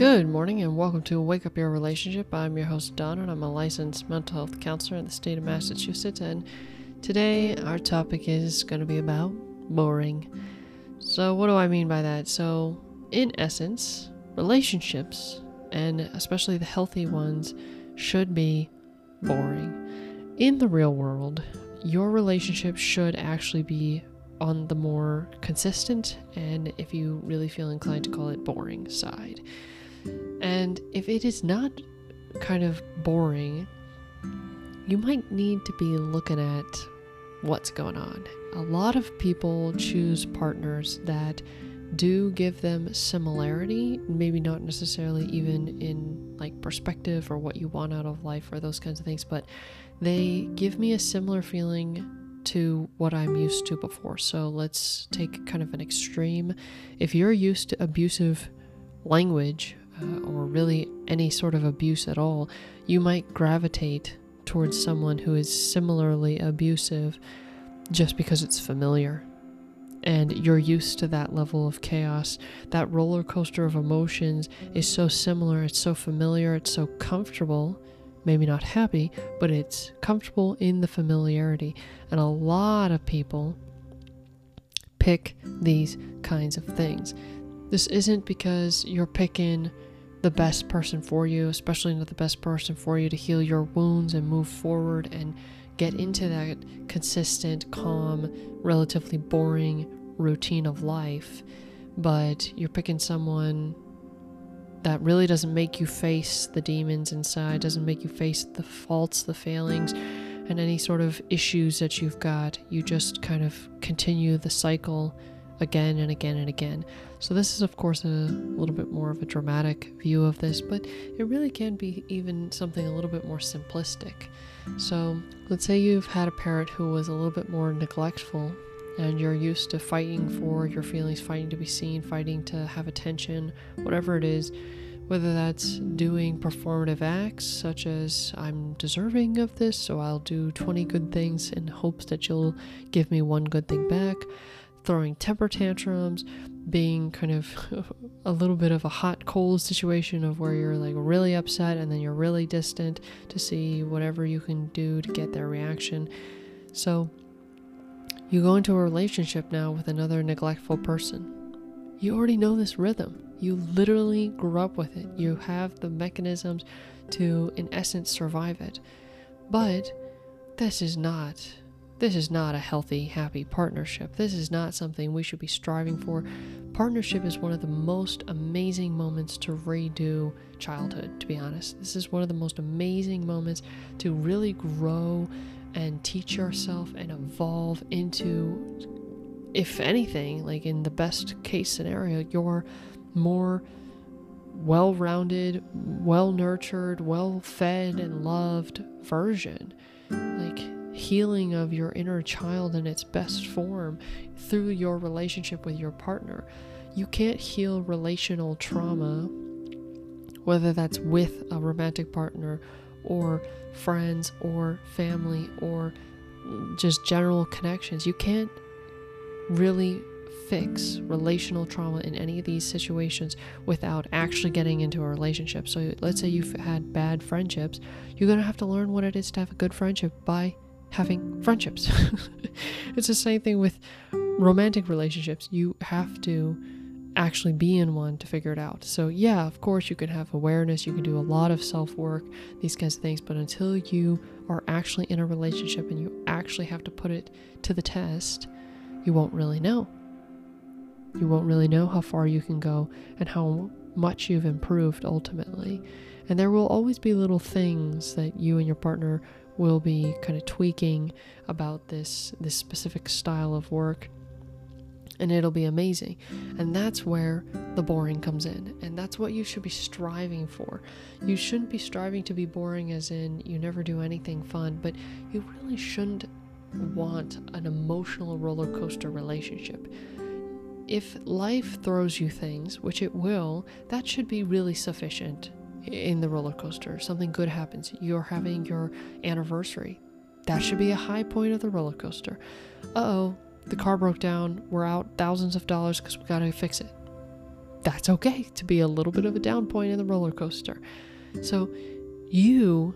Good morning and welcome to Wake Up Your Relationship. I'm your host, Dawn, and I'm a licensed mental health counselor in the state of Massachusetts. And today our topic is going to be about boring. So, what do I mean by that? So, in essence, relationships, and especially the healthy ones, should be boring. In the real world, your relationship should actually be on the more consistent and, if you really feel inclined to call it boring, side. And if it is not kind of boring, you might need to be looking at what's going on. A lot of people choose partners that do give them similarity, maybe not necessarily even in like perspective or what you want out of life or those kinds of things, but they give me a similar feeling to what I'm used to before. So let's take kind of an extreme. If you're used to abusive language uh, or really any sort of abuse at all, you might gravitate towards someone who is similarly abusive just because it's familiar. And you're used to that level of chaos. That roller coaster of emotions is so similar, it's so familiar, it's so comfortable. Maybe not happy, but it's comfortable in the familiarity. And a lot of people pick these kinds of things. This isn't because you're picking the best person for you, especially not the best person for you to heal your wounds and move forward and get into that consistent, calm, relatively boring routine of life. But you're picking someone that really doesn't make you face the demons inside, doesn't make you face the faults, the failings, and any sort of issues that you've got. You just kind of continue the cycle again and again and again. So, this is, of course, a little bit more of a dramatic view of this, but it really can be even something a little bit more simplistic. So, let's say you've had a parent who was a little bit more neglectful, and you're used to fighting for your feelings, fighting to be seen, fighting to have attention, whatever it is. Whether that's doing performative acts, such as I'm deserving of this, so I'll do 20 good things in hopes that you'll give me one good thing back throwing temper tantrums, being kind of a little bit of a hot cold situation of where you're like really upset and then you're really distant to see whatever you can do to get their reaction. So you go into a relationship now with another neglectful person. You already know this rhythm. You literally grew up with it. You have the mechanisms to, in essence, survive it. But this is not this is not a healthy, happy partnership. This is not something we should be striving for. Partnership is one of the most amazing moments to redo childhood, to be honest. This is one of the most amazing moments to really grow and teach yourself and evolve into, if anything, like in the best case scenario, your more well rounded, well nurtured, well fed, and loved version. Like, healing of your inner child in its best form through your relationship with your partner. You can't heal relational trauma, whether that's with a romantic partner or friends or family or just general connections. You can't really fix relational trauma in any of these situations without actually getting into a relationship. So, let's say you've had bad friendships, you're going to have to learn what it is to have a good friendship by having friendships. it's the same thing with romantic relationships. You have to actually be in one to figure it out. So, yeah, of course, you can have awareness, you can do a lot of self work, these kinds of things, but until you are actually in a relationship and you actually have to put it to the test, you won't really know. You won't really know how far you can go and how much you've improved ultimately. And there will always be little things that you and your partner will be kind of tweaking about this this specific style of work and it'll be amazing. And that's where the boring comes in. And that's what you should be striving for. You shouldn't be striving to be boring, as in you never do anything fun, but you really shouldn't want an emotional roller coaster relationship. If life throws you things, which it will, that should be really sufficient in the roller coaster. Something good happens. You're having your anniversary. That should be a high point of the roller coaster. Uh oh, the car broke down. We're out thousands of dollars because we gotta fix it. that's okay to be a little bit of a down point in the roller coaster. So, you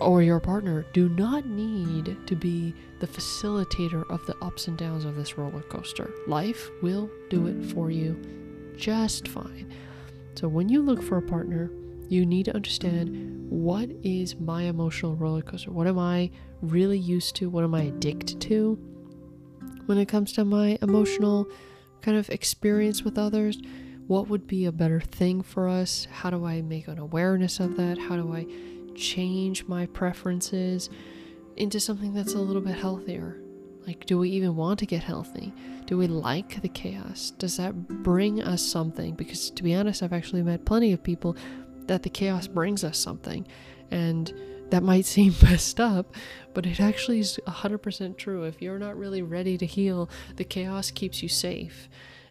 or your partner do not need to be the facilitator of the ups and downs of this roller coaster. Life will do it for you just fine. So, when you look for a partner, you need to understand what is my emotional roller coaster? What am I really used to? What am I addicted to when it comes to my emotional kind of experience with others? What would be a better thing for us? How do I make an awareness of that? How do I change my preferences into something that's a little bit healthier? Like, do we even want to get healthy? Do we like the chaos? Does that bring us something? Because to be honest, I've actually met plenty of people that the chaos brings us something. And that might seem messed up, but it actually is 100% true. If you're not really ready to heal, the chaos keeps you safe.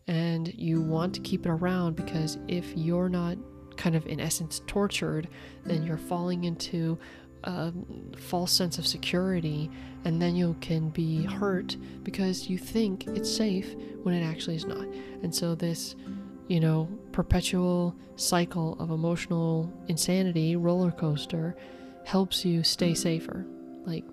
And you want to keep it around because if you're not kind of, in essence, tortured, then you're falling into a false sense of security, and then you can be hurt because you think it's safe when it actually is not. And so, this you know, perpetual cycle of emotional insanity, roller coaster, helps you stay safer. Like,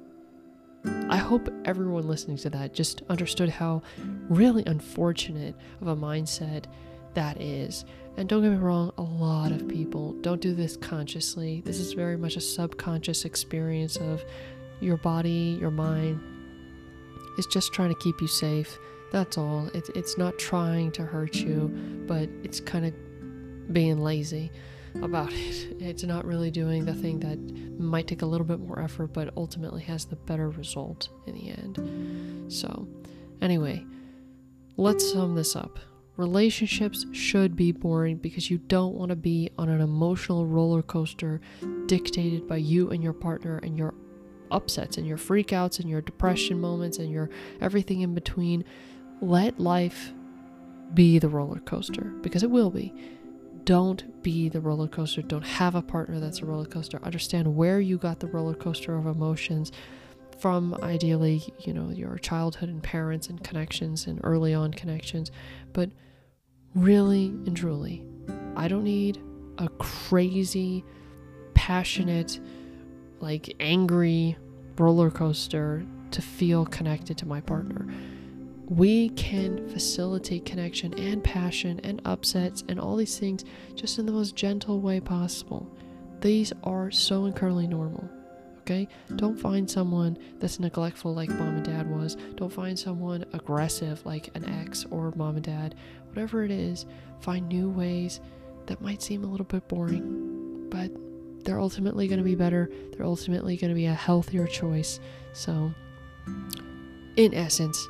I hope everyone listening to that just understood how really unfortunate of a mindset that is. And don't get me wrong, a lot of people don't do this consciously. This is very much a subconscious experience of your body, your mind. It's just trying to keep you safe that's all. It's it's not trying to hurt you, but it's kind of being lazy about it. It's not really doing the thing that might take a little bit more effort, but ultimately has the better result in the end. So, anyway, let's sum this up. Relationships should be boring because you don't want to be on an emotional roller coaster dictated by you and your partner and your upsets and your freakouts and your depression moments and your everything in between let life be the roller coaster because it will be. Don't be the roller coaster. Don't have a partner that's a roller coaster. Understand where you got the roller coaster of emotions from ideally, you know, your childhood and parents and connections and early on connections. But really and truly, I don't need a crazy, passionate, like angry roller coaster to feel connected to my partner we can facilitate connection and passion and upsets and all these things just in the most gentle way possible. These are so incredibly normal. Okay? Don't find someone that's neglectful like mom and dad was. Don't find someone aggressive like an ex or mom and dad. Whatever it is, find new ways that might seem a little bit boring, but they're ultimately going to be better. They're ultimately going to be a healthier choice. So, in essence,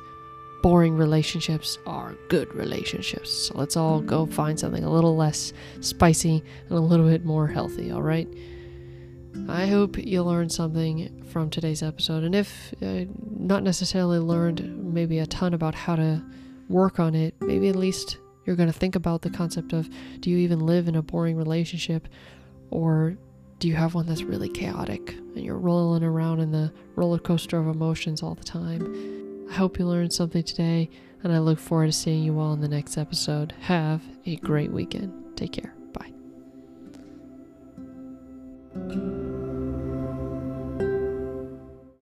boring relationships are good relationships. So let's all go find something a little less spicy and a little bit more healthy, all right? I hope you learned something from today's episode. And if uh, not necessarily learned maybe a ton about how to work on it, maybe at least you're going to think about the concept of do you even live in a boring relationship or do you have one that's really chaotic and you're rolling around in the roller coaster of emotions all the time? I hope you learned something today, and I look forward to seeing you all in the next episode. Have a great weekend. Take care.